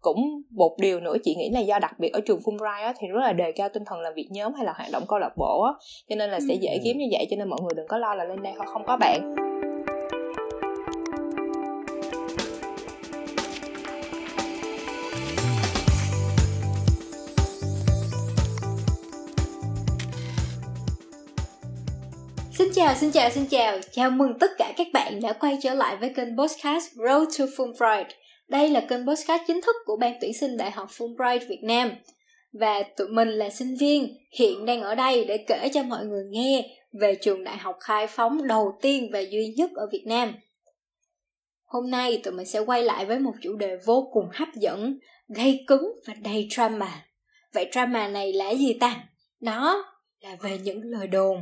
cũng một điều nữa chị nghĩ là do đặc biệt ở trường Fulbright á, thì rất là đề cao tinh thần làm việc nhóm hay là hoạt động câu lạc bộ á cho nên là sẽ dễ kiếm như vậy cho nên mọi người đừng có lo là lên đây không có bạn Xin chào, xin chào, xin chào. Chào mừng tất cả các bạn đã quay trở lại với kênh podcast Road to Fulbright. Đây là kênh podcast chính thức của Ban tuyển sinh Đại học Fulbright Việt Nam. Và tụi mình là sinh viên, hiện đang ở đây để kể cho mọi người nghe về trường đại học khai phóng đầu tiên và duy nhất ở Việt Nam. Hôm nay tụi mình sẽ quay lại với một chủ đề vô cùng hấp dẫn, gây cứng và đầy drama. Vậy drama này là gì ta? Đó là về những lời đồn,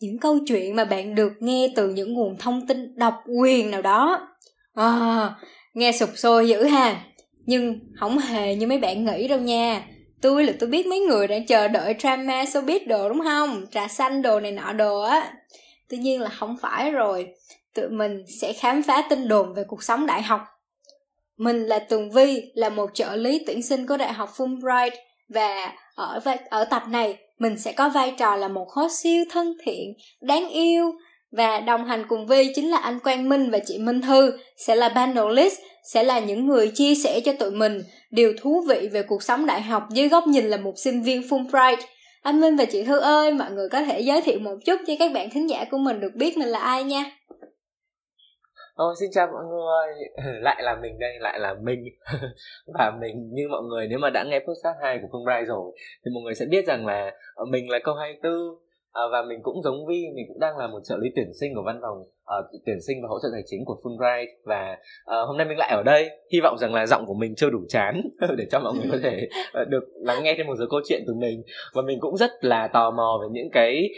những câu chuyện mà bạn được nghe từ những nguồn thông tin độc quyền nào đó. À, nghe sụp sôi dữ ha. Nhưng không hề như mấy bạn nghĩ đâu nha. Tôi là tôi biết mấy người đang chờ đợi drama showbiz đồ đúng không? Trà xanh đồ này nọ đồ á. Tuy nhiên là không phải rồi. Tụi mình sẽ khám phá tin đồn về cuộc sống đại học. Mình là tường vi, là một trợ lý tuyển sinh của đại học fulbright. Và ở ở tập này, mình sẽ có vai trò là một host siêu thân thiện, đáng yêu và đồng hành cùng Vi chính là anh Quang Minh và chị Minh Thư sẽ là panelist, sẽ là những người chia sẻ cho tụi mình điều thú vị về cuộc sống đại học dưới góc nhìn là một sinh viên Fulbright. Anh Minh và chị Thư ơi, mọi người có thể giới thiệu một chút cho các bạn thính giả của mình được biết mình là ai nha. Ồ, xin chào mọi người, lại là mình đây, lại là mình Và mình như mọi người nếu mà đã nghe podcast 2 của Fulbright rồi Thì mọi người sẽ biết rằng là mình là câu 24 à, và mình cũng giống Vi mình cũng đang là một trợ lý tuyển sinh của văn phòng uh, tuyển sinh và hỗ trợ tài chính của Fulbright. Và uh, hôm nay mình lại ở đây. Hy vọng rằng là giọng của mình chưa đủ chán để cho mọi người có thể uh, được lắng nghe thêm một số câu chuyện từ mình. Và mình cũng rất là tò mò về những cái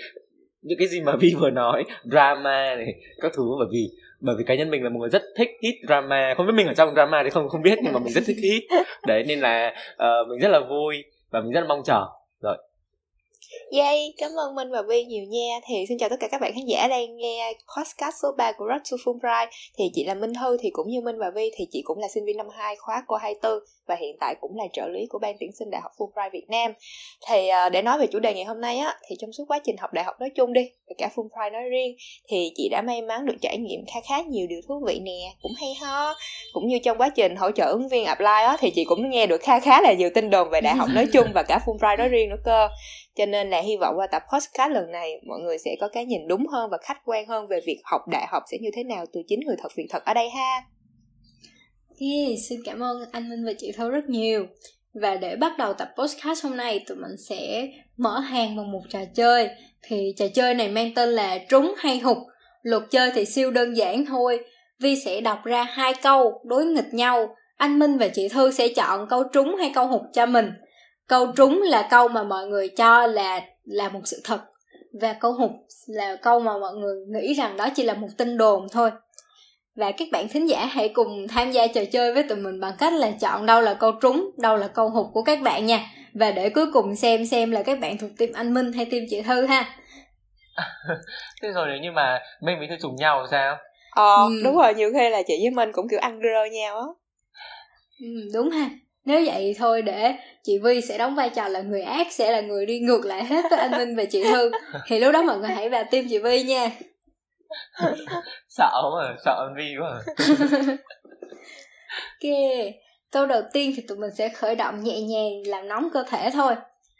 những cái gì mà Vi vừa nói drama này các thứ. Bởi vì bởi vì cá nhân mình là một người rất thích hit drama. Không biết mình ở trong drama thì không không biết nhưng mà mình rất thích hit đấy nên là uh, mình rất là vui và mình rất là mong chờ. Rồi. Yay, cảm ơn Minh và Vi nhiều nha. Thì xin chào tất cả các bạn khán giả đang nghe podcast số 3 của Road to Fulbright. Thì chị là Minh Thư thì cũng như Minh và Vi thì chị cũng là sinh viên năm 2 khóa cô 24 và hiện tại cũng là trợ lý của ban tuyển sinh Đại học Fulbright Việt Nam. Thì uh, để nói về chủ đề ngày hôm nay á thì trong suốt quá trình học đại học nói chung đi và cả Fulbright nói riêng thì chị đã may mắn được trải nghiệm khá khá nhiều điều thú vị nè, cũng hay ho. Cũng như trong quá trình hỗ trợ ứng viên apply á thì chị cũng nghe được khá khá là nhiều tin đồn về đại học nói chung và cả Fulbright nói riêng nữa cơ cho nên là hy vọng qua tập podcast lần này mọi người sẽ có cái nhìn đúng hơn và khách quan hơn về việc học đại học sẽ như thế nào từ chính người thật việc thật ở đây ha Yeah, xin cảm ơn anh Minh và chị Thâu rất nhiều. Và để bắt đầu tập podcast hôm nay tụi mình sẽ mở hàng bằng một trò chơi. Thì trò chơi này mang tên là trúng hay hụt. Luật chơi thì siêu đơn giản thôi. Vi sẽ đọc ra hai câu đối nghịch nhau. Anh minh và chị thư sẽ chọn câu trúng hay câu hụt cho mình. Câu trúng là câu mà mọi người cho là là một sự thật. Và câu hụt là câu mà mọi người nghĩ rằng đó chỉ là một tin đồn thôi và các bạn thính giả hãy cùng tham gia trò chơi với tụi mình bằng cách là chọn đâu là câu trúng đâu là câu hụt của các bạn nha. Và để cuối cùng xem xem là các bạn thuộc team anh minh hay team chị thư ha. Thế rồi nếu như mà mình với thư trùng nhau thì sao? Ờ ừ. đúng rồi nhiều khi là chị với minh cũng kiểu ăn rơ nhau á. Ừ, đúng ha. Nếu vậy thôi để chị Vi sẽ đóng vai trò là người ác sẽ là người đi ngược lại hết với anh Minh và chị Thư. Thì lúc đó mọi người hãy vào tim chị Vi nha sợ mà sợ anh quá à. ok, câu đầu tiên thì tụi mình sẽ khởi động nhẹ nhàng, làm nóng cơ thể thôi.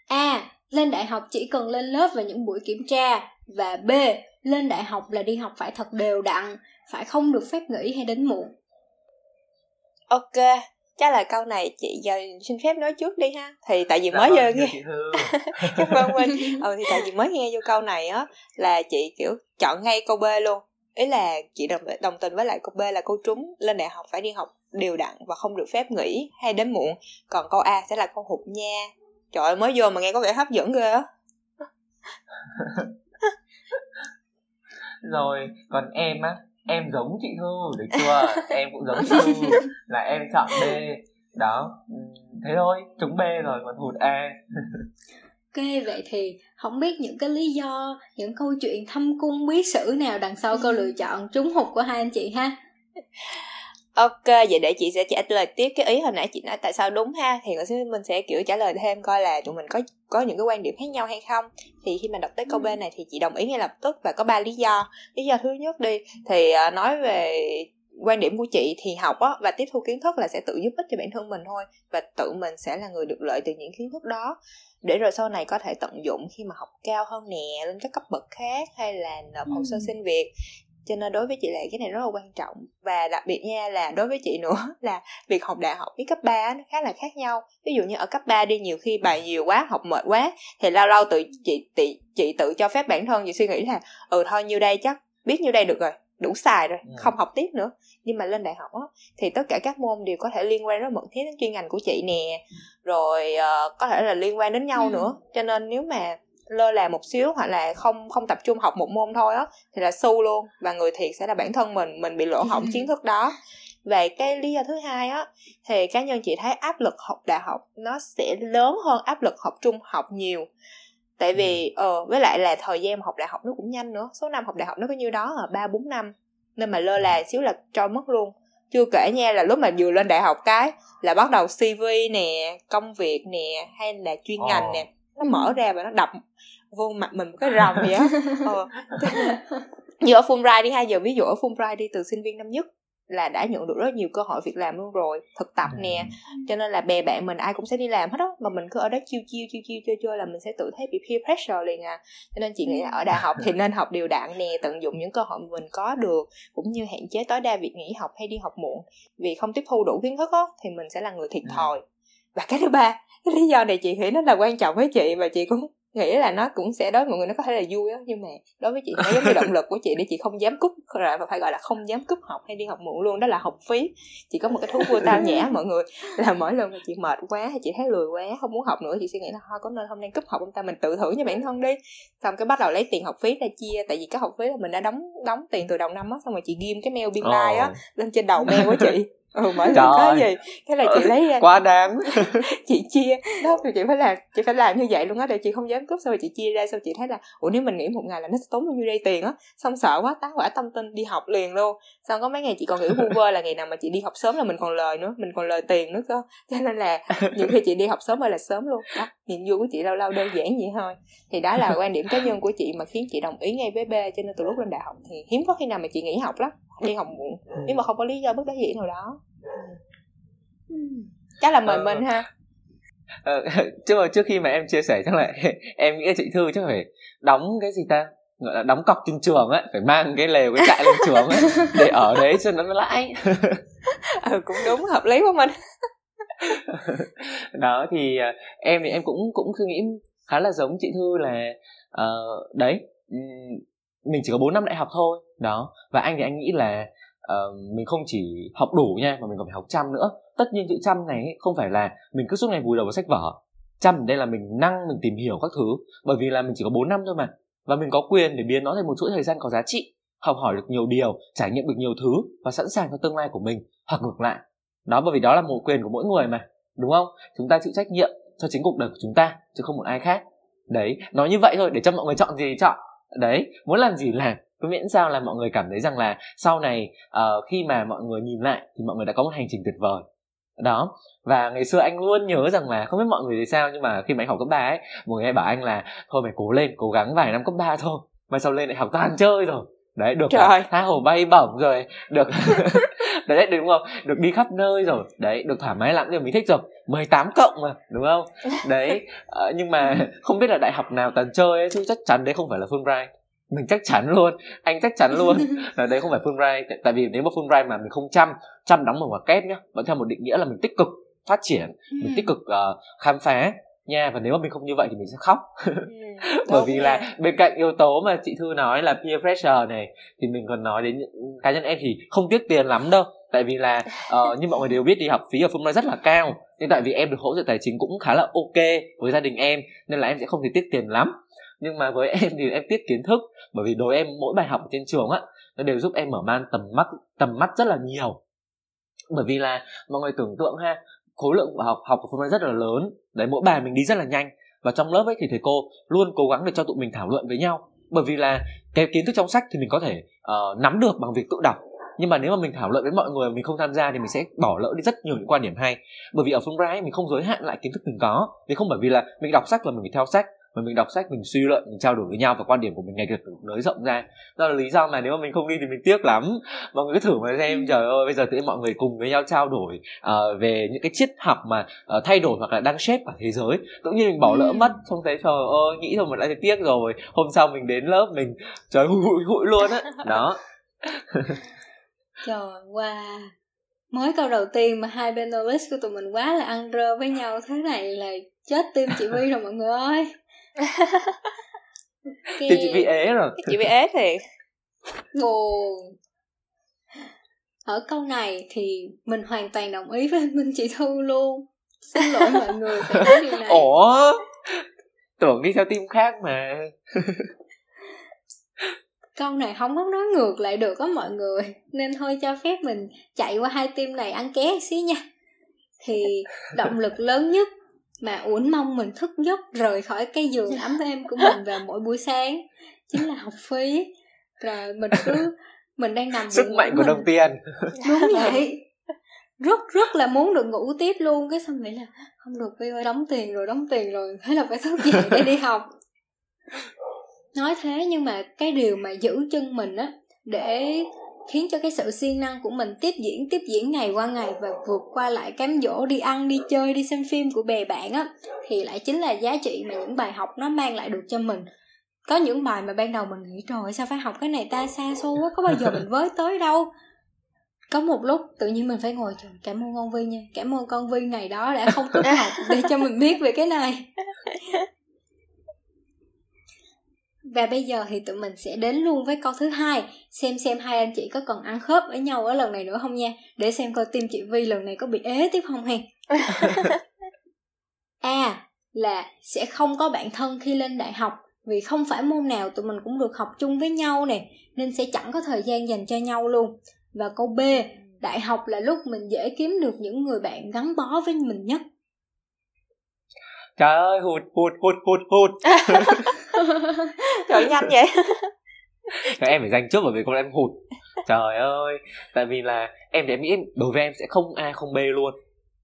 A, lên đại học chỉ cần lên lớp và những buổi kiểm tra. Và b, lên đại học là đi học phải thật đều đặn, phải không được phép nghỉ hay đến muộn. Ok chắc là câu này chị giờ xin phép nói trước đi ha. Thì tại vì dạ mới giờ vâng, nghe. cảm ơn minh ừ thì tại vì mới nghe vô câu này á là chị kiểu chọn ngay câu b luôn. Ý là chị đồng đồng tình với lại câu b là câu trúng lên đại học phải đi học đều đặn và không được phép nghỉ hay đến muộn. Còn câu a sẽ là câu hụt nha. Trời ơi mới vô mà nghe có vẻ hấp dẫn ghê á. Rồi còn em á em giống chị thư được chưa? Em cũng giống chị thư là em chọn b. Đó ừ, thế thôi trúng b rồi còn hụt a. Ok vậy thì không biết những cái lý do những câu chuyện thâm cung bí sử nào đằng sau câu lựa chọn trúng hụt của hai anh chị ha Ok, vậy để chị sẽ trả lời tiếp cái ý hồi nãy chị nói tại sao đúng ha? Thì mình sẽ kiểu trả lời thêm coi là tụi mình có có những cái quan điểm khác nhau hay không? Thì khi mà đọc tới câu B này thì chị đồng ý ngay lập tức và có ba lý do. Lý do thứ nhất đi thì uh, nói về quan điểm của chị thì học á và tiếp thu kiến thức là sẽ tự giúp ích cho bản thân mình thôi và tự mình sẽ là người được lợi từ những kiến thức đó. Để rồi sau này có thể tận dụng khi mà học cao hơn nè lên các cấp bậc khác hay là nộp hồ sơ xin việc cho nên đối với chị là cái này rất là quan trọng. Và đặc biệt nha là đối với chị nữa là việc học đại học với cấp 3 nó khá là khác nhau. Ví dụ như ở cấp 3 đi nhiều khi bài nhiều quá học mệt quá thì lâu lâu tự chị chị, chị tự cho phép bản thân chị suy nghĩ là ừ thôi nhiêu đây chắc biết nhiêu đây được rồi đủ xài rồi ừ. không học tiếp nữa. Nhưng mà lên đại học á thì tất cả các môn đều có thể liên quan rất mật thiết đến chuyên ngành của chị nè. Rồi uh, có thể là liên quan đến nhau ừ. nữa. Cho nên nếu mà lơ là một xíu hoặc là không không tập trung học một môn thôi á thì là su luôn và người thiệt sẽ là bản thân mình mình bị lỗ hỏng kiến thức đó. Về cái lý do thứ hai á thì cá nhân chị thấy áp lực học đại học nó sẽ lớn hơn áp lực học trung học nhiều. Tại vì ừ. ờ với lại là thời gian học đại học nó cũng nhanh nữa số năm học đại học nó có nhiêu đó là ba bốn năm. Nên mà lơ là xíu là cho mất luôn. Chưa kể nha là lúc mà vừa lên đại học cái là bắt đầu cv nè công việc nè hay là chuyên ngành nè nó mở ra và nó đập vô mặt mình một cái rầm vậy á. Ờ. giờ ở Fulbright đi hai giờ ví dụ ở Fulbright đi từ sinh viên năm nhất là đã nhận được rất nhiều cơ hội việc làm luôn rồi thực tập nè. Cho nên là bè bạn mình ai cũng sẽ đi làm hết đó mà mình cứ ở đó chiêu chiêu chiêu chiêu chơi chơi là mình sẽ tự thấy bị peer pressure liền à. Cho nên chị nghĩ là ở đại học thì nên học đều đặn nè tận dụng những cơ hội mình có được cũng như hạn chế tối đa việc nghỉ học hay đi học muộn. Vì không tiếp thu đủ kiến thức á thì mình sẽ là người thiệt thòi và cái thứ ba cái lý do này chị nghĩ nó là quan trọng với chị và chị cũng nghĩ là nó cũng sẽ đối với mọi người nó có thể là vui á nhưng mà đối với chị nó giống như động lực của chị để chị không dám cúp rồi và phải gọi là không dám cúp học hay đi học muộn luôn đó là học phí. Chị có một cái thú vui tao nhã mọi người là mỗi lần mà chị mệt quá hay chị thấy lười quá không muốn học nữa chị suy nghĩ là thôi có nên hôm nay cúp học không ta mình tự thử cho bản thân đi. Xong cái bắt đầu lấy tiền học phí ra chia tại vì cái học phí là mình đã đóng đóng tiền từ đầu năm á xong rồi chị ghim cái mail biên lai á lên trên đầu mail của chị ừ mỗi lần có gì thế là chị lấy ra. quá đáng. Chị chia. Đó thì chị phải làm chị phải làm như vậy luôn á để chị không dám cướp xong rồi chị chia ra xong chị thấy là ủa nếu mình nghỉ một ngày là nó sẽ tốn bao nhiêu đây tiền á? Xong sợ quá tá quả tâm tin đi học liền luôn. Xong có mấy ngày chị còn nghĩ vu vơ là ngày nào mà chị đi học sớm là mình còn lời nữa mình còn lời tiền nữa cơ. Cho nên là những khi chị đi học sớm ơi là sớm luôn. Đó nhiệm vụ của chị lâu lâu đơn giản vậy thôi. Thì đó là quan điểm cá nhân của chị mà khiến chị đồng ý ngay với b cho nên từ lúc lên đại học thì hiếm có khi nào mà chị nghỉ học lắm đi học muộn. Ừ. nếu mà không có lý do bất đắc dĩ nào đó. ừ. Chắc là mời ờ, mình ha. Ờ, chứ mà trước khi mà em chia sẻ chắc là em nghĩ là chị thư chắc phải đóng cái gì ta? Gọi là đóng cọc trên trường ấy phải mang cái lều cái trại lên trường ấy để ở đấy cho nó lãi. Ừ, cũng đúng hợp lý của mình. Đó thì uh, em thì em cũng cũng suy nghĩ khá là giống chị thư là uh, đấy mình chỉ có 4 năm đại học thôi đó. Và anh thì anh nghĩ là uh, mình không chỉ học đủ nha mà mình còn phải học chăm nữa. Tất nhiên chữ chăm này không phải là mình cứ suốt ngày vùi đầu vào sách vở. Chăm đây là mình năng mình tìm hiểu các thứ. Bởi vì là mình chỉ có 4 năm thôi mà. Và mình có quyền để biến nó thành một chuỗi thời gian có giá trị học hỏi được nhiều điều trải nghiệm được nhiều thứ và sẵn sàng cho tương lai của mình. Hoặc ngược lại đó bởi vì đó là một quyền của mỗi người mà đúng không? Chúng ta chịu trách nhiệm cho chính cuộc đời của chúng ta chứ không một ai khác. Đấy nói như vậy thôi để cho mọi người chọn gì thì chọn. Đấy muốn làm gì làm miễn sao là mọi người cảm thấy rằng là sau này uh, khi mà mọi người nhìn lại thì mọi người đã có một hành trình tuyệt vời. Đó. Và ngày xưa anh luôn nhớ rằng là không biết mọi người thì sao nhưng mà khi mà anh học cấp ba ấy mọi người hay bảo anh là thôi mày cố lên cố gắng vài năm cấp 3 thôi mà sau lên lại học toàn chơi rồi. Đấy được tha hồ bay bổng rồi được đấy đúng không? Được đi khắp nơi rồi. Đấy được thoải mái lắm điều mình thích rồi. 18 cộng mà đúng không? Đấy uh, nhưng mà không biết là đại học nào toàn chơi ấy chứ chắc chắn đấy không phải là Fulbright mình chắc chắn luôn anh chắc chắn luôn. Là đấy không phải Fulbright tại vì nếu mà Fulbright mà mình không chăm chăm đóng một ngoặc kép nhá vẫn theo một định nghĩa là mình tích cực phát triển mình tích cực uh, khám phá nha. Và nếu mà mình không như vậy thì mình sẽ khóc. Ừ, bởi vì là bên cạnh yếu tố mà chị thư nói là peer pressure này thì mình còn nói đến cá nhân em thì không tiếc tiền lắm đâu. Tại vì là uh, như mọi người đều biết đi học phí ở Fulbright rất là cao. Nhưng tại vì em được hỗ trợ tài chính cũng khá là ok với gia đình em nên là em sẽ không thể tiếc tiền lắm nhưng mà với em thì em tiết kiến thức bởi vì đối em mỗi bài học ở trên trường á nó đều giúp em mở mang tầm mắt tầm mắt rất là nhiều. Bởi vì là mọi người tưởng tượng ha khối lượng của học học của phương rất là lớn. Đấy mỗi bài mình đi rất là nhanh. Và trong lớp ấy thì thầy cô luôn cố gắng để cho tụi mình thảo luận với nhau. Bởi vì là cái kiến thức trong sách thì mình có thể uh, nắm được bằng việc tự đọc. Nhưng mà nếu mà mình thảo luận với mọi người mình không tham gia thì mình sẽ bỏ lỡ đi rất nhiều những quan điểm hay. Bởi vì ở phương ấy mình không giới hạn lại kiến thức mình có. Vì không bởi vì là mình đọc sách là mình phải theo sách mà mình đọc sách mình suy luận mình trao đổi với nhau và quan điểm của mình ngày được nới rộng ra đó là lý do mà nếu mà mình không đi thì mình tiếc lắm mọi người cứ thử mà xem ừ. trời ơi bây giờ tự mọi người cùng với nhau trao đổi uh, về những cái triết học mà uh, thay đổi hoặc là đang xếp cả thế giới tự nhiên mình bỏ lỡ ừ. mất xong thấy trời ơi nghĩ thôi mà đã thấy tiếc rồi hôm sau mình đến lớp mình trời hụi hụi hụi luôn á đó. đó. trời wow mới câu đầu tiên mà hai bên list của tụi mình quá là ăn rơ với nhau thế này là chết tim chị Vi rồi mọi người ơi okay. thì chị bị ế rồi. Chị bị ế thiệt. Buồn ở câu này thì mình hoàn toàn đồng ý với minh chị thu luôn. Xin lỗi mọi người phải nói điều này. Ủa? Tưởng đi theo team khác mà. Câu này không có nói ngược lại được á mọi người. Nên thôi cho phép mình chạy qua hai team này ăn ké xíu nha. Thì động lực lớn nhất mà uổng mong mình thức giấc rời khỏi cái giường ấm êm của mình vào mỗi buổi sáng. Chính là học phí. Rồi mình cứ mình đang nằm sức mạnh của đồng tiền. Đúng vậy. Rất rất là muốn được ngủ tiếp luôn. Cái xong nghĩ là không được Vi ơi đóng tiền rồi đóng tiền rồi. Thế là phải thức dậy để đi học. Nói thế nhưng mà cái điều mà giữ chân mình á để khiến cho cái sự siêng năng của mình tiếp diễn tiếp diễn ngày qua ngày và vượt qua lại cám dỗ đi ăn đi chơi đi xem phim của bè bạn á thì lại chính là giá trị mà những bài học nó mang lại được cho mình. Có những bài mà ban đầu mình nghĩ trời sao phải học cái này ta? Xa xôi quá có bao giờ mình với tới đâu? Có một lúc tự nhiên mình phải ngồi trời cảm ơn con vi nha cảm ơn con vi ngày đó đã không tốt học để cho mình biết về cái này và bây giờ thì tụi mình sẽ đến luôn với câu thứ hai, xem xem hai anh chị có còn ăn khớp với nhau ở lần này nữa không nha, để xem coi team chị Vi lần này có bị ế tiếp không hen. A là sẽ không có bạn thân khi lên đại học vì không phải môn nào tụi mình cũng được học chung với nhau nè, nên sẽ chẳng có thời gian dành cho nhau luôn. Và câu B, đại học là lúc mình dễ kiếm được những người bạn gắn bó với mình nhất. Trời ơi, hụt, hụt, hụt, hụt, hụt. trời nhanh vậy các em phải dành trước bởi vì con em hụt. Trời ơi. Tại vì là em để nghĩ đối với em sẽ không a không b luôn.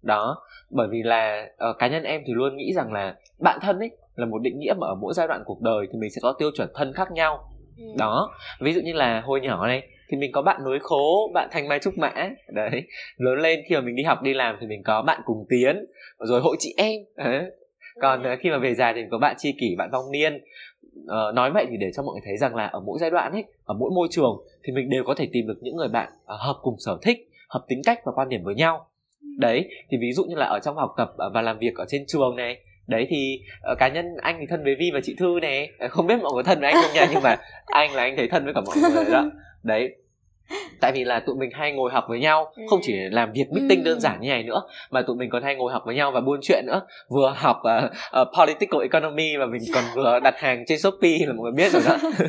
Đó. Bởi vì là uh, cá nhân em thì luôn nghĩ rằng là bạn thân ấy là một định nghĩa mà ở mỗi giai đoạn cuộc đời thì mình sẽ có tiêu chuẩn thân khác nhau. Ừ. đó. Ví dụ như là hồi nhỏ này thì mình có bạn nối khố bạn thanh mai trúc mã. Đấy. Lớn lên khi mà mình đi học đi làm thì mình có bạn cùng tiến rồi hội chị em. Đấy còn uh, khi mà về già thì có bạn tri kỷ bạn vong niên. Uh, nói vậy thì để cho mọi người thấy rằng là ở mỗi giai đoạn ấy ở mỗi môi trường thì mình đều có thể tìm được những người bạn uh, hợp cùng sở thích hợp tính cách và quan điểm với nhau. Đấy thì ví dụ như là ở trong học tập và làm việc ở trên trường này đấy thì uh, cá nhân anh thì thân với vi và chị thư này. Không biết mọi người thân với anh không nha nhưng mà anh là anh thấy thân với cả mọi người đó. Đấy tại vì là tụi mình hay ngồi học với nhau không chỉ ừ. làm việc meeting đơn giản như này nữa mà tụi mình còn hay ngồi học với nhau và buôn chuyện nữa. Vừa học uh, uh, political economy và mình còn vừa đặt hàng trên shopee là mọi người biết rồi đó.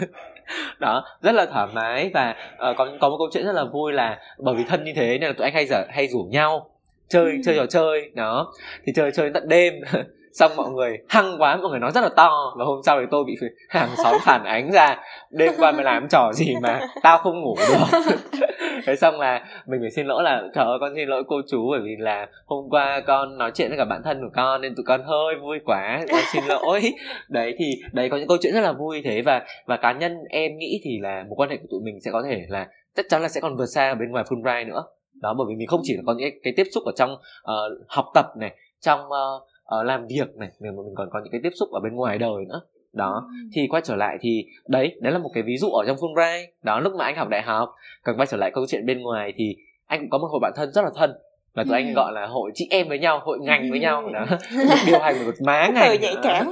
Đó rất là thoải mái và uh, có có một câu chuyện rất là vui là bởi vì thân như thế nên là tụi anh hay giờ hay rủ nhau chơi ừ. chơi trò chơi đó. Thì chơi chơi tận đêm xong mọi người hăng quá mọi người nói rất là to. Và hôm sau thì tôi bị hàng xóm phản ánh ra đêm qua mày làm trò gì mà? Tao không ngủ được. Thế xong là mình phải xin lỗi là trời ơi con xin lỗi cô chú bởi vì là hôm qua con nói chuyện với cả bạn thân của con nên tụi con hơi vui quá con xin lỗi. Đấy thì đấy có những câu chuyện rất là vui thế. Và và cá nhân em nghĩ thì là một quan hệ của tụi mình sẽ có thể là chắc chắn là sẽ còn vượt xa ở bên ngoài Fulbright nữa. Đó bởi vì mình không chỉ là có những cái, cái tiếp xúc ở trong uh, học tập này trong uh, uh, làm việc này mà mình còn có những cái tiếp xúc ở bên ngoài đời nữa. Đó ừ. thì quay trở lại thì đấy đấy là một cái ví dụ ở trong Fulbright. Đó lúc mà anh học đại học còn quay trở lại câu chuyện bên ngoài thì anh cũng có một hội bạn thân rất là thân và tụi ừ. anh gọi là hội chị em với nhau hội ngành với nhau. Đó điều hành một má ngành. ừ, nhạy cảm.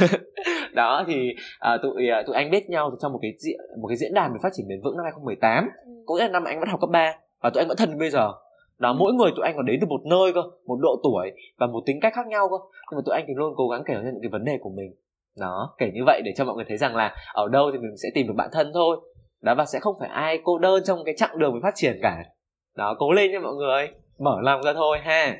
Đó thì uh, tụi uh, tụi anh biết nhau trong một cái diễn một cái diễn đàn về phát triển bền vững năm 2018 ừ. cũng là năm anh vẫn học cấp 3 và tụi anh vẫn thân bây giờ đó, mỗi người tụi anh còn đến từ một nơi cơ, một độ tuổi và một tính cách khác nhau cơ. Nhưng mà tụi anh thì luôn cố gắng kể ra những cái vấn đề của mình. Đó, kể như vậy để cho mọi người thấy rằng là ở đâu thì mình sẽ tìm được bạn thân thôi. Đó, và sẽ không phải ai cô đơn trong cái chặng đường mình phát triển cả. Đó, cố lên nha mọi người. Mở lòng ra thôi ha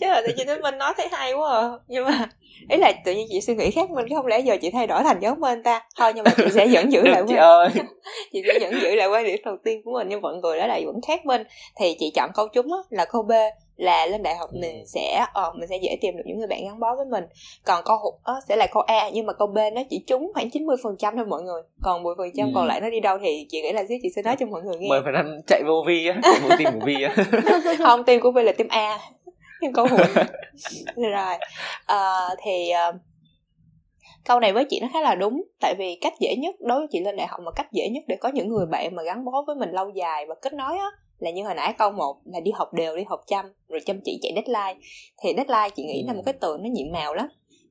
chứ là tự nhiên tới minh nói thấy hay quá à. nhưng mà ý là tự nhiên chị suy nghĩ khác minh không lẽ giờ chị thay đổi thành giống minh ta? Thôi nhưng mà chị sẽ vẫn giữ lại chị ơi. chị sẽ vẫn giữ lại quan điểm đầu tiên của mình nhưng mọi người đó là vẫn khác minh thì chị chọn câu trúng là câu b là lên đại học mình ừ. sẽ uh, mình sẽ dễ tìm được những người bạn gắn bó với mình. Còn câu uh, sẽ là câu a nhưng mà câu b nó chỉ trúng khoảng 90% phần trăm thôi mọi người. Còn 10% phần trăm ừ. còn lại nó đi đâu thì chị nghĩ là chị sẽ nói cho mọi người nghe. Mười phần trăm chạy vô vi á vô tim của vi á. Không tim của vi là tim a nhưng câu hụt rồi uh, thì uh, câu này với chị nó khá là đúng tại vì cách dễ nhất đối với chị lên đại học mà cách dễ nhất để có những người bạn mà gắn bó với mình lâu dài và kết nối á là như hồi nãy câu một là đi học đều đi học chăm rồi chăm chỉ chạy deadline. Thì deadline chị nghĩ là một cái từ nó nhiệm màu lắm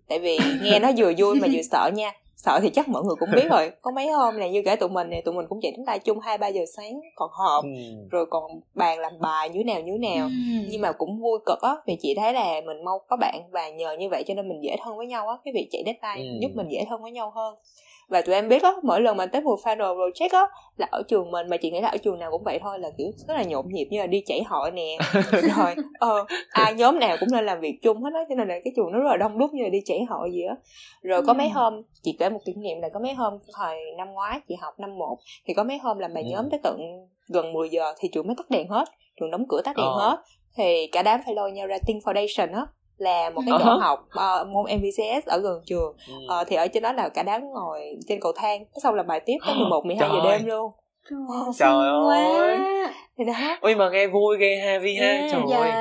tại vì nghe nó vừa vui mà vừa sợ nha sợ thì chắc mọi người cũng biết rồi có mấy hôm này như kể tụi mình này tụi mình cũng chạy đến tay chung hai ba giờ sáng còn họp ừ. rồi còn bàn làm bài như nào như nào ừ. nhưng mà cũng vui cực á vì chị thấy là mình mau có bạn và nhờ như vậy cho nên mình dễ thân với nhau á cái việc chạy deadline ừ. giúp mình dễ thân với nhau hơn và tụi em biết á mỗi lần mà tới mùa final project á là ở trường mình mà chị nghĩ là ở trường nào cũng vậy thôi là kiểu rất là nhộn nhịp như là đi chảy hội nè rồi ờ ai nhóm nào cũng nên làm việc chung hết á cho nên là cái trường nó rất là đông đúc như là đi chảy hội gì á rồi có mấy ừ. hôm chị kể một kinh nghiệm là có mấy hôm thời năm ngoái chị học năm một thì có mấy hôm làm bài ừ. nhóm tới tận gần 10 giờ thì trường mới tắt đèn hết trường đóng cửa tắt đèn ờ. hết thì cả đám phải lôi nhau ra Think Foundation á là một cái chỗ uh-huh. học uh, môn MVCS ở gần trường. Uh, thì ở trên đó là cả đám ngồi trên cầu thang xong là bài tiếp tới 11 12 giờ đêm luôn. Trời ơi thì đó. Ôi mà nghe vui ghê ha vi ha. Yeah, trời dạ. ơi.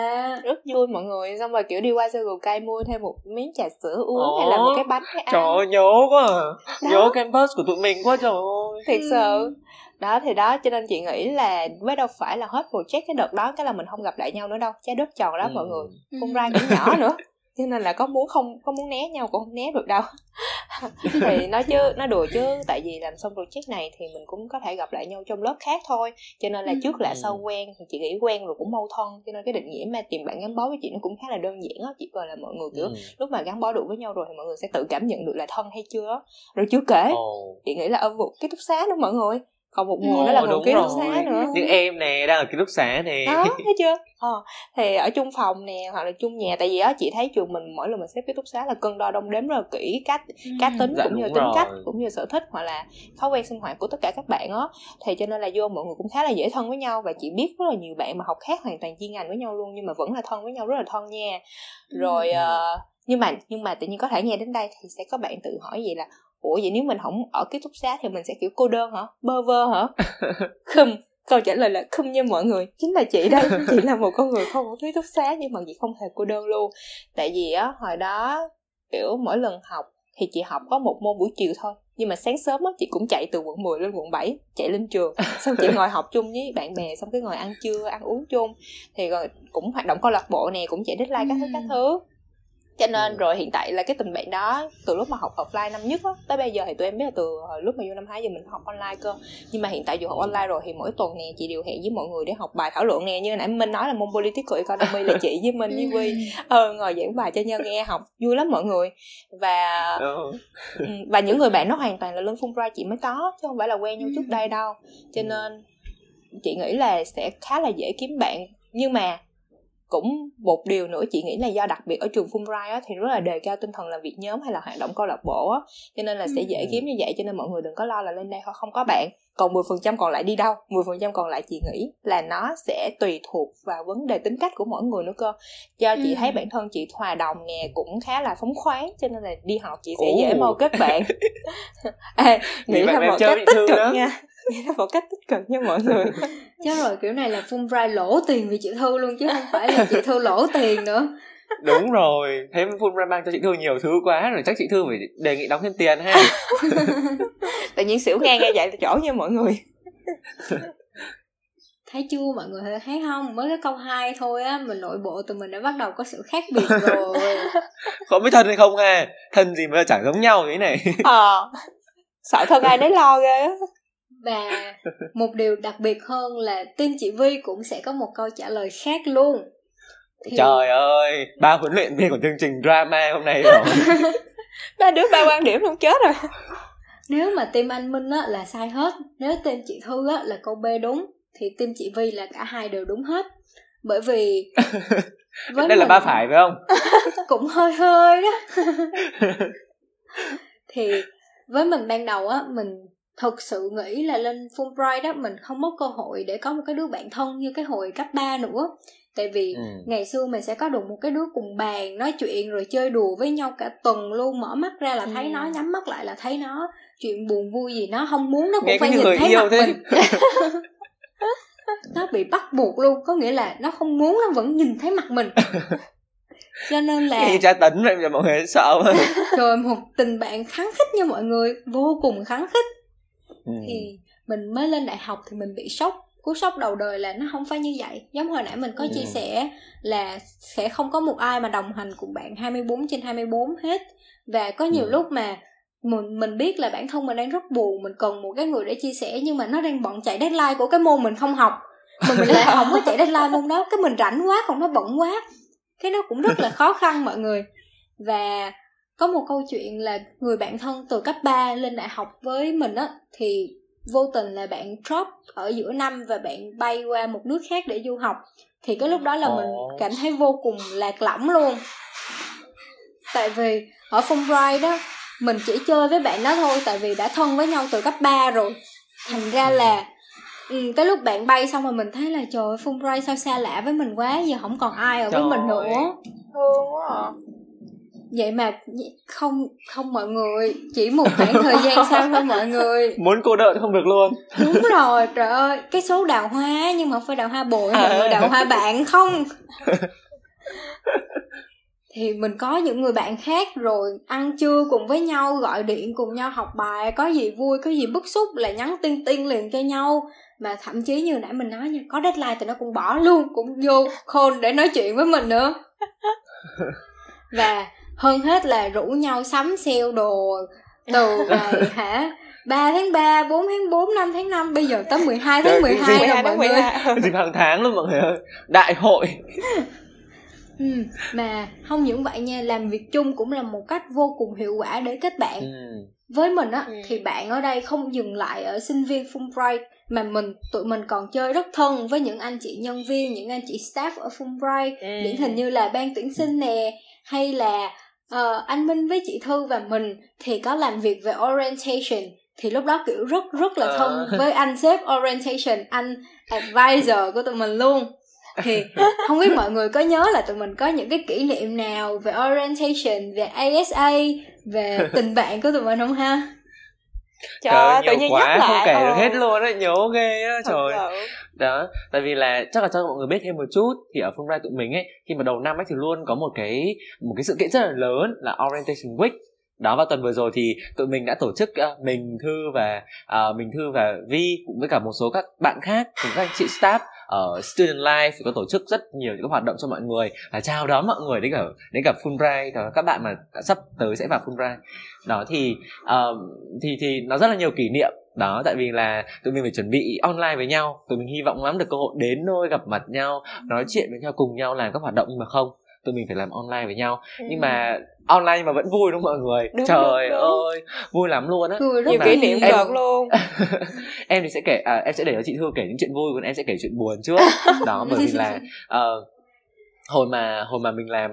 Rất vui mọi người. Xong rồi kiểu đi qua Circle K mua thêm một miếng trà sữa uống Ồ, hay là một cái bánh hay ăn. trời ơi nhớ quá à. nhớ campus của tụi mình quá trời ơi. Thiệt sự đó thì đó cho nên chị nghĩ là với đâu phải là hết project cái đợt đó cái là mình không gặp lại nhau nữa đâu trái đất tròn đó ừ. mọi người không ra cũng nhỏ nữa cho nên là có muốn không có muốn né nhau cũng không né được đâu thì nói chứ nói đùa chứ tại vì làm xong project này thì mình cũng có thể gặp lại nhau trong lớp khác thôi cho nên là ừ. trước là sau quen thì chị nghĩ quen rồi cũng mâu thuẫn cho nên cái định nghĩa mà tìm bạn gắn bó với chị nó cũng khá là đơn giản á chỉ cần là mọi người kiểu ừ. lúc mà gắn bó đủ với nhau rồi thì mọi người sẽ tự cảm nhận được là thân hay chưa rồi chưa kể oh. chị nghĩ là ở vụ ký túc xá nữa mọi người còn một mùa nữa là một ký túc xá nữa những em nè đang ở ký túc xá nè đó thấy chưa ờ, thì ở chung phòng nè hoặc là chung nhà tại vì á chị thấy trường mình mỗi lần mình xếp ký túc xá là cân đo đong đếm rất là kỹ cách ừ. cá tính dạ, cũng như tính rồi. cách cũng như sở thích hoặc là thói quen sinh hoạt của tất cả các bạn á thì cho nên là vô mọi người cũng khá là dễ thân với nhau và chị biết rất là nhiều bạn mà học khác hoàn toàn chuyên ngành với nhau luôn nhưng mà vẫn là thân với nhau rất là thân nha rồi ừ. uh, nhưng mà nhưng mà tự nhiên có thể nghe đến đây thì sẽ có bạn tự hỏi gì là ủa vậy nếu mình không ở ký túc xá thì mình sẽ kiểu cô đơn hả? Bơ vơ hả? Khum câu trả lời là khum nha mọi người. Chính là chị đây chị là một con người không ở ký túc xá nhưng mà chị không hề cô đơn luôn. Tại vì á hồi đó kiểu mỗi lần học thì chị học có một môn buổi chiều thôi nhưng mà sáng sớm á chị cũng chạy từ quận 10 lên quận 7 chạy lên trường. Xong chị ngồi học chung với bạn bè xong cái ngồi ăn trưa ăn uống chung. Thì rồi cũng hoạt động câu lạc bộ nè cũng chạy deadline các thứ các thứ cho nên ừ. rồi hiện tại là cái tình bạn đó từ lúc mà học offline năm nhất á tới bây giờ thì tụi em biết là từ lúc mà vô năm hai giờ mình học online cơ. Nhưng mà hiện tại dù học online rồi thì mỗi tuần nè chị điều hẹn với mọi người để học bài thảo luận nè. Như nãy minh nói là môn political economy là chị với minh với vi ờ ngồi giảng bài cho nhau nghe học vui lắm mọi người. Và ừ. Ừ, và những người bạn nó hoàn toàn là lên fulbright chị mới có chứ không phải là quen nhau trước đây đâu. Cho nên chị nghĩ là sẽ khá là dễ kiếm bạn. Nhưng mà cũng một điều nữa chị nghĩ là do đặc biệt ở trường Fulbright á, thì rất là đề cao tinh thần làm việc nhóm hay là hoạt động câu lạc bộ á. Cho nên là sẽ dễ kiếm như vậy cho nên mọi người đừng có lo là lên đây họ không có bạn. Còn 10% còn lại đi đâu? 10% còn lại chị nghĩ là nó sẽ tùy thuộc vào vấn đề tính cách của mỗi người nữa cơ. Do chị thấy bản thân chị hòa đồng nè cũng khá là phóng khoáng cho nên là đi học chị sẽ Ồ. dễ mau kết bạn. À, nghĩ là một cách tích cực đó. nha nghĩ là một cách tích cực nha mọi người. Chứ rồi kiểu này là Fulbright lỗ tiền vì chị Thư luôn chứ không phải là chị Thư lỗ tiền nữa. Đúng rồi thế Fulbright mang cho chị Thư nhiều thứ quá rồi chắc chị Thư phải đề nghị đóng thêm tiền ha. Tự nhiên xỉu nghe nghe vậy là chỗ nha mọi người. Thấy chưa mọi người thấy không? Mới cái câu hai thôi á mình nội bộ tụi mình đã bắt đầu có sự khác biệt rồi. Không biết thân hay không ha thân gì mà chẳng giống nhau thế này. Ờ à, sợ thân ai nấy lo ghê á và một điều đặc biệt hơn là team chị Vi cũng sẽ có một câu trả lời khác luôn. Thì... trời ơi ba huấn luyện viên của chương trình drama hôm nay rồi. Ba đứa ba quan điểm luôn chết rồi. Nếu mà team anh minh á là sai hết nếu team chị thư á là câu b đúng thì team chị vi là cả hai đều đúng hết. Bởi vì với đây mình... là ba phải phải không? Cũng hơi hơi đó. Thì với mình ban đầu á mình thực sự nghĩ là lên Fulbright đó mình không có cơ hội để có một cái đứa bạn thân như cái hồi cấp 3 nữa tại vì ừ. ngày xưa mình sẽ có được một cái đứa cùng bàn nói chuyện rồi chơi đùa với nhau cả tuần luôn mở mắt ra là thấy ừ. nó nhắm mắt lại là thấy nó chuyện buồn vui gì nó không muốn nó cũng Nghe phải nhìn thấy mặt thế. mình nó bị bắt buộc luôn có nghĩa là nó không muốn nó vẫn nhìn thấy mặt mình cho nên là Nghe tra tấn rồi mọi người sợ rồi một tình bạn kháng khích nha mọi người vô cùng kháng khích ừ. thì mình mới lên đại học thì mình bị sốc cú sốc đầu đời là nó không phải như vậy giống hồi nãy mình có ừ. chia sẻ là sẽ không có một ai mà đồng hành cùng bạn 24 trên 24 hết và có nhiều ừ. lúc mà mình mình biết là bản thân mình đang rất buồn mình cần một cái người để chia sẻ nhưng mà nó đang bận chạy deadline của cái môn mình không học mà mình lại không có chạy deadline môn đó cái mình rảnh quá còn nó bận quá cái nó cũng rất là khó khăn mọi người và có một câu chuyện là người bạn thân từ cấp 3 lên đại học với mình á thì vô tình là bạn drop ở giữa năm và bạn bay qua một nước khác để du học. Thì cái lúc đó là mình cảm thấy vô cùng lạc lõng luôn. Tại vì ở Fulbright đó mình chỉ chơi với bạn đó thôi tại vì đã thân với nhau từ cấp 3 rồi. Thành ra là ừ, tới lúc bạn bay xong rồi mình thấy là trời ơi Fulbright sao xa lạ với mình quá giờ không còn ai ở trời với mình nữa. thương quá à vậy mà không không mọi người chỉ một khoảng thời gian sau thôi mọi người. Muốn cô đợi không được luôn. Đúng rồi trời ơi cái số đào hoa nhưng mà không phải đào hoa bồi à. mọi người đào hoa bạn không. Thì mình có những người bạn khác rồi ăn trưa cùng với nhau gọi điện cùng nhau học bài có gì vui có gì bức xúc là nhắn tin tin liền cho nhau. Mà thậm chí như nãy mình nói nha có deadline thì nó cũng bỏ luôn cũng vô call để nói chuyện với mình nữa. Và hơn hết là rủ nhau sắm sale đồ từ ngày hả? 3 tháng 3, 4 tháng 4, 5 tháng 5 Bây giờ tới 12 tháng 12 rồi mọi người. Dịp hàng tháng luôn mọi người ơi. Đại hội. Ừ, Mà không những vậy nha Làm việc chung cũng là một cách vô cùng hiệu quả để kết bạn. Ừ. Với mình á ừ. Thì bạn ở đây không dừng lại ở sinh viên Fulbright Mà mình tụi mình còn chơi rất thân Với những anh chị nhân viên Những anh chị staff ở Fulbright ừ. Điển hình như là ban tuyển sinh nè Hay là uh, anh Minh với chị Thư và mình thì có làm việc về orientation. Thì lúc đó kiểu rất rất là thân uh. với anh sếp orientation anh advisor của tụi mình luôn. Thì không biết mọi người có nhớ là tụi mình có những cái kỷ niệm nào về orientation về ASA về tình bạn của tụi mình không ha trời ơi tự nhiên quá, nhắc lại không kể được hết luôn á nhớ ghê á trời. đó tại vì là chắc là cho mọi người biết thêm một chút thì ở Fulbright tụi mình ấy khi mà đầu năm ấy thì luôn có một cái một cái sự kiện rất là lớn là orientation week. Đó vào tuần vừa rồi thì tụi mình đã tổ chức uh, mình thư và uh, mình thư và vi cũng với cả một số các bạn khác cùng các anh chị staff ở student life thì có tổ chức rất nhiều những hoạt động cho mọi người và chào đón mọi người đến cả đến cả Fulbright. Đó các bạn mà sắp tới sẽ vào Fulbright. Đó thì uh, thì thì nó rất là nhiều kỷ niệm. Đó tại vì là tụi mình phải chuẩn bị online với nhau. Tụi mình hy vọng lắm được cơ hội đến nơi gặp mặt nhau nói chuyện với nhau cùng nhau làm các hoạt động nhưng mà không tụi mình phải làm online với nhau. Ừ. nhưng mà online mà vẫn vui đúng không mọi người? Đúng, trời đúng, đúng. ơi vui lắm luôn á. Nhiều kỷ niệm em... luôn. Em thì sẽ kể à, em sẽ để cho chị thư kể những chuyện vui còn em sẽ kể chuyện buồn trước. Đó bởi vì là uh, hồi mà hồi mà mình làm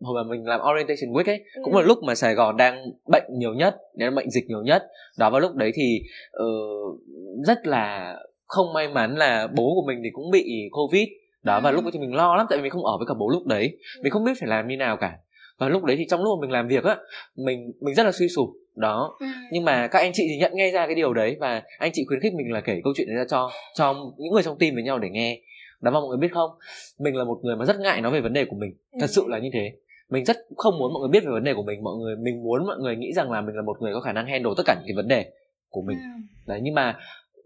hồi mà mình làm orientation week ấy ừ. cũng là lúc mà Sài Gòn đang bệnh nhiều nhất nên bệnh dịch nhiều nhất. Đó vào lúc đấy thì uh, rất là không may mắn là bố của mình thì cũng bị covid đó và ừ. lúc ấy thì mình lo lắm tại vì mình không ở với cả bố lúc đấy. Ừ. mình không biết phải làm như nào cả. Và lúc đấy thì trong lúc mà mình làm việc á mình mình rất là suy sụp. Đó. Ừ. nhưng mà các anh chị thì nhận ngay ra cái điều đấy và anh chị khuyến khích mình là kể câu chuyện đấy ra cho cho những người trong team với nhau để nghe. Đó mà mọi người biết không? Mình là một người mà rất ngại nói về vấn đề của mình. Thật sự là như thế. Mình rất không muốn mọi người biết về vấn đề của mình. Mọi người mình muốn mọi người nghĩ rằng là mình là một người có khả năng handle tất cả những cái vấn đề của mình. Đấy nhưng mà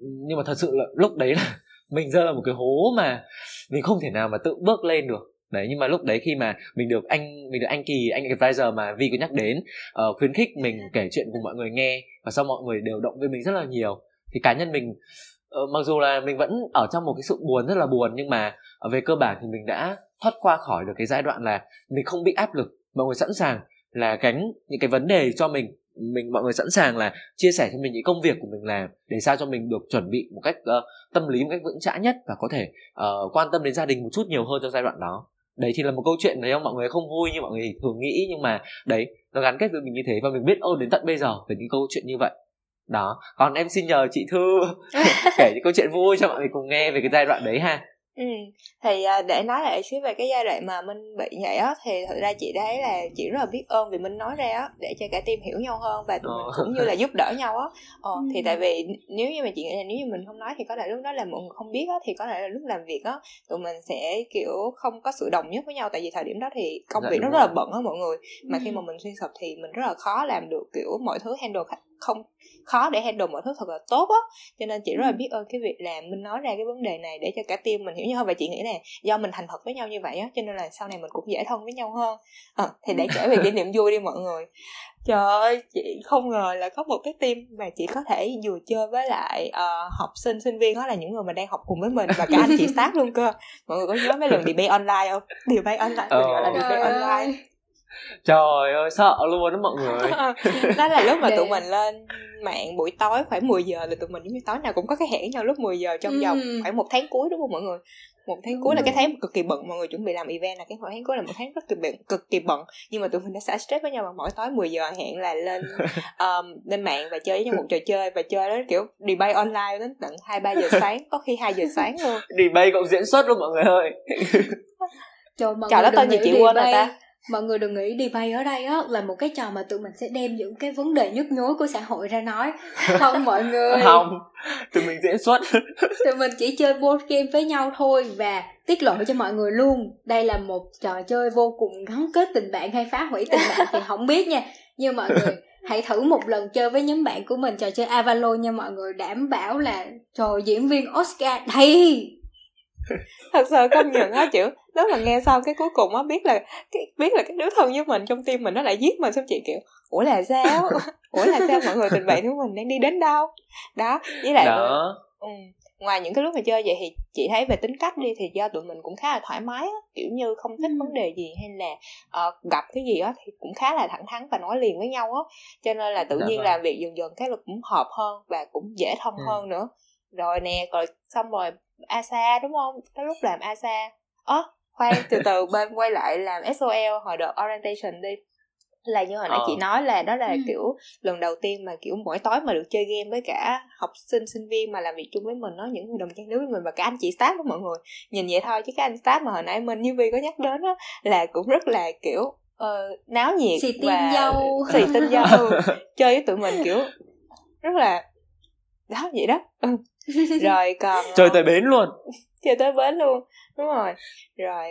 nhưng mà thật sự là lúc đấy là mình rơi vào một cái hố mà mình không thể nào mà tự bước lên được. Đấy nhưng mà lúc đấy khi mà mình được anh mình được anh kỳ anh advisor mà vi có nhắc đến uh, khuyến khích mình kể chuyện cùng mọi người nghe và sau mọi người đều động viên mình rất là nhiều thì cá nhân mình uh, mặc dù là mình vẫn ở trong một cái sự buồn rất là buồn nhưng mà uh, về cơ bản thì mình đã thoát qua khỏi được cái giai đoạn là mình không bị áp lực. Mọi người sẵn sàng là gánh những cái vấn đề cho mình mình mọi người sẵn sàng là chia sẻ cho mình những công việc của mình làm để sao cho mình được chuẩn bị một cách uh, tâm lý một cách vững chãi nhất và có thể uh, quan tâm đến gia đình một chút nhiều hơn trong giai đoạn đó. Đấy thì là một câu chuyện đấy không? Mọi người không vui như mọi người thường nghĩ nhưng mà đấy nó gắn kết với mình như thế và mình biết ơn đến tận bây giờ về những câu chuyện như vậy. Đó còn em xin nhờ chị thư kể những câu chuyện vui cho mọi người cùng nghe về cái giai đoạn đấy ha. Ừ. thì à, để nói lại xíu về cái giai đoạn mà minh bị vậy á thì thật ra chị thấy là chị rất là biết ơn vì minh nói ra á để cho cả team hiểu nhau hơn và tụi mình cũng như là giúp đỡ nhau á ờ, ừ. thì tại vì nếu như mà chị nghĩ là nếu như mình không nói thì có thể lúc đó là mọi người không biết á thì có thể là lúc làm việc á tụi mình sẽ kiểu không có sự đồng nhất với nhau tại vì thời điểm đó thì công dạ, việc nó rất là bận á mọi người mà ừ. khi mà mình suy sụp thì mình rất là khó làm được kiểu mọi thứ handle không khó để handle mọi thứ thật là tốt á. Cho nên chị rất là biết ơn cái việc là mình nói ra cái vấn đề này để cho cả team mình hiểu nhau hơn. Và chị nghĩ là do mình thành thật với nhau như vậy á cho nên là sau này mình cũng dễ thân với nhau hơn. À, thì để kể về kỷ niệm vui đi mọi người. Trời ơi chị không ngờ là có một cái team mà chị có thể vừa chơi với lại uh, học sinh sinh viên đó là những người mà đang học cùng với mình và cả anh chị staff luôn cơ. Mọi người có nhớ mấy lần debate online không? Debate online mình gọi là debate online trời ơi sợ luôn đó mọi người. Đó là lúc mà tụi mình lên mạng buổi tối khoảng 10 giờ là tụi mình giống như tối nào cũng có cái hẹn nhau lúc 10 giờ trong vòng ừ. khoảng một tháng cuối đúng không mọi người? Một tháng cuối là cái tháng cực kỳ bận mọi người chuẩn bị làm event là cái tháng cuối là một tháng rất kỳ bận cực kỳ bận. Nhưng mà tụi mình đã xả stress với nhau bằng mỗi tối 10 giờ hẹn là lên um, lên mạng và chơi với nhau một trò chơi và chơi đó kiểu debate online đến tận hai ba giờ sáng có khi 2 giờ sáng luôn. Debate cộng diễn xuất luôn mọi người ơi. Trời, mọi Trời đó tên gì chị quên rồi ta mọi người đừng nghĩ debate ở đây á là một cái trò mà tụi mình sẽ đem những cái vấn đề nhức nhối của xã hội ra nói. Không mọi người. Không tụi mình diễn xuất. Tụi mình chỉ chơi board game với nhau thôi và tiết lộ cho mọi người luôn. Đây là một trò chơi vô cùng gắn kết tình bạn hay phá hủy tình bạn thì không biết nha. Nhưng mọi người hãy thử một lần chơi với nhóm bạn của mình trò chơi Avalon nha mọi người. Đảm bảo là trò diễn viên Oscar đây thật sự công nhận á chịu lúc mà nghe xong cái cuối cùng á biết là cái biết là cái đứa thân với mình trong tim mình nó lại giết mình xong chị kiểu ủa là sao? Ủa là sao mọi người tình bạn của mình đang đi đến đâu? Đó với lại đó. Ừ, ngoài những cái lúc mà chơi vậy thì chị thấy về tính cách đi thì do tụi mình cũng khá là thoải mái á kiểu như không thích vấn đề gì hay là uh, gặp cái gì á thì cũng khá là thẳng thắn và nói liền với nhau á. Cho nên là tự dạ nhiên vâng. làm việc dần dần cái là cũng hợp hơn và cũng dễ thân ừ. hơn nữa. Rồi nè rồi xong rồi asa đúng không? Tới lúc làm asa. Ớ khoan từ từ bên quay lại làm sol hồi đợt orientation đi là như hồi nãy ờ. chị nói là đó là ừ. kiểu lần đầu tiên mà kiểu mỗi tối mà được chơi game với cả học sinh sinh viên mà làm việc chung với mình nó những người đồng trang lứa với mình và cả anh chị staff đó mọi người nhìn vậy thôi chứ cái anh staff mà hồi nãy mình như vi có nhắc đến đó là cũng rất là kiểu uh, náo nhiệt xì và dâu xì tin dâu chơi với tụi mình kiểu rất là đó vậy đó ừ. rồi còn chơi tới bến luôn. Chơi tới bến luôn đúng rồi. Rồi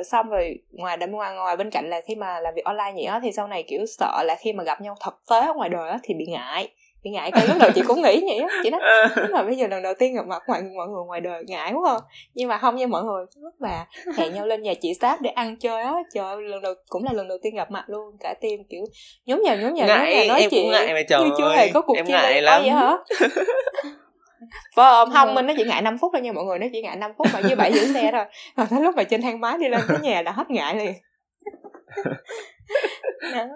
uh, xong rồi ngoài đâm ngoài ngoài bên cạnh là khi mà làm việc online đó thì sau này kiểu sợ là khi mà gặp nhau thực tế ở ngoài đời thì bị ngại. Bị ngại cái lúc đầu chị cũng nghĩ vậy á chị nói nhưng mà bây giờ lần đầu tiên gặp mặt mọi mọi người ngoài đời ngại quá không nhưng mà không nha mọi người lúc mà hẹn nhau lên nhà chị sáp để ăn chơi á trời lần đầu cũng là lần đầu tiên gặp mặt luôn cả team kiểu nhóm nhà nhóm nhà ngại, nhóm nhà nói em chuyện. cũng ngại mà trời chưa, chưa hề có cuộc em ngại lắm. vậy hả không, không mình nó chỉ ngại 5 phút thôi nha mọi người, nó chỉ ngại 5 phút mà với bảy giữ xe thôi. Còn tới lúc mà trên thang máy đi lên tới nhà là hết ngại liền. đó.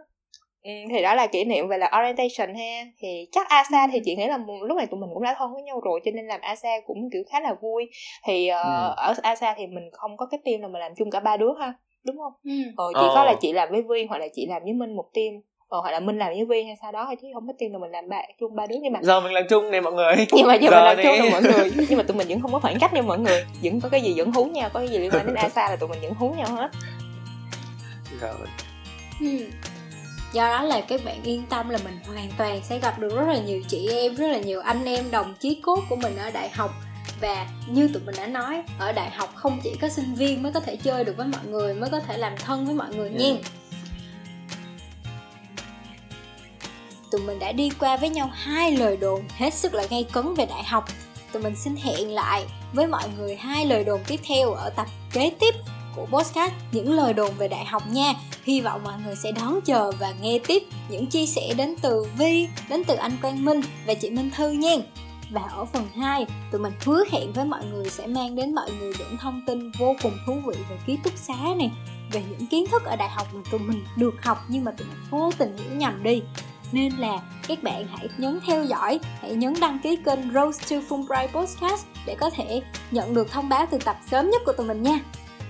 Ừ, thì đó là kỷ niệm về là orientation ha thì chắc asa thì chị nghĩ là lúc này tụi mình cũng đã thân với nhau rồi cho nên làm asa cũng kiểu khá là vui thì uh, ừ. ở asa thì mình không có cái team nào mà làm chung cả ba đứa ha đúng không ừ. ờ, chỉ ờ. có là chị làm với vi hoặc là chị làm với minh một team ờ, hoặc là minh làm với vi hay sao đó thôi chứ không có team nào mình làm ba chung ba đứa nhưng mà giờ mình làm chung nè mọi người. Nhưng mà giờ, giờ mình làm đi. chung rồi mọi người. Nhưng mà tụi mình vẫn không có khoảng cách nha mọi người. Vẫn có cái gì vẫn hú nhau có cái gì liên quan đến asa là tụi mình vẫn hú nhau hết. Rồi. Ừ. Do đó là các bạn yên tâm là mình hoàn toàn sẽ gặp được rất là nhiều chị em rất là nhiều anh em đồng chí cốt của mình ở đại học. Và như tụi mình đã nói ở đại học không chỉ có sinh viên mới có thể chơi được với mọi người mới có thể làm thân với mọi người yeah. nha tụi mình đã đi qua với nhau hai lời đồn hết sức là gây cấn về đại học. Tụi mình xin hẹn lại với mọi người hai lời đồn tiếp theo ở tập kế tiếp của podcast những lời đồn về đại học nha. Hy vọng mọi người sẽ đón chờ và nghe tiếp những chia sẻ đến từ vi đến từ anh quang minh và chị minh thư nha. Và ở phần 2, tụi mình hứa hẹn với mọi người sẽ mang đến mọi người những thông tin vô cùng thú vị về ký túc xá này về những kiến thức ở đại học mà tụi mình được học nhưng mà tụi mình vô tình hiểu nhầm đi nên là các bạn hãy nhấn theo dõi, hãy nhấn đăng ký kênh Rose to Fulbright Podcast để có thể nhận được thông báo từ tập sớm nhất của tụi mình nha.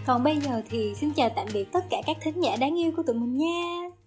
Còn bây giờ thì xin chào tạm biệt tất cả các thính giả đáng yêu của tụi mình nha.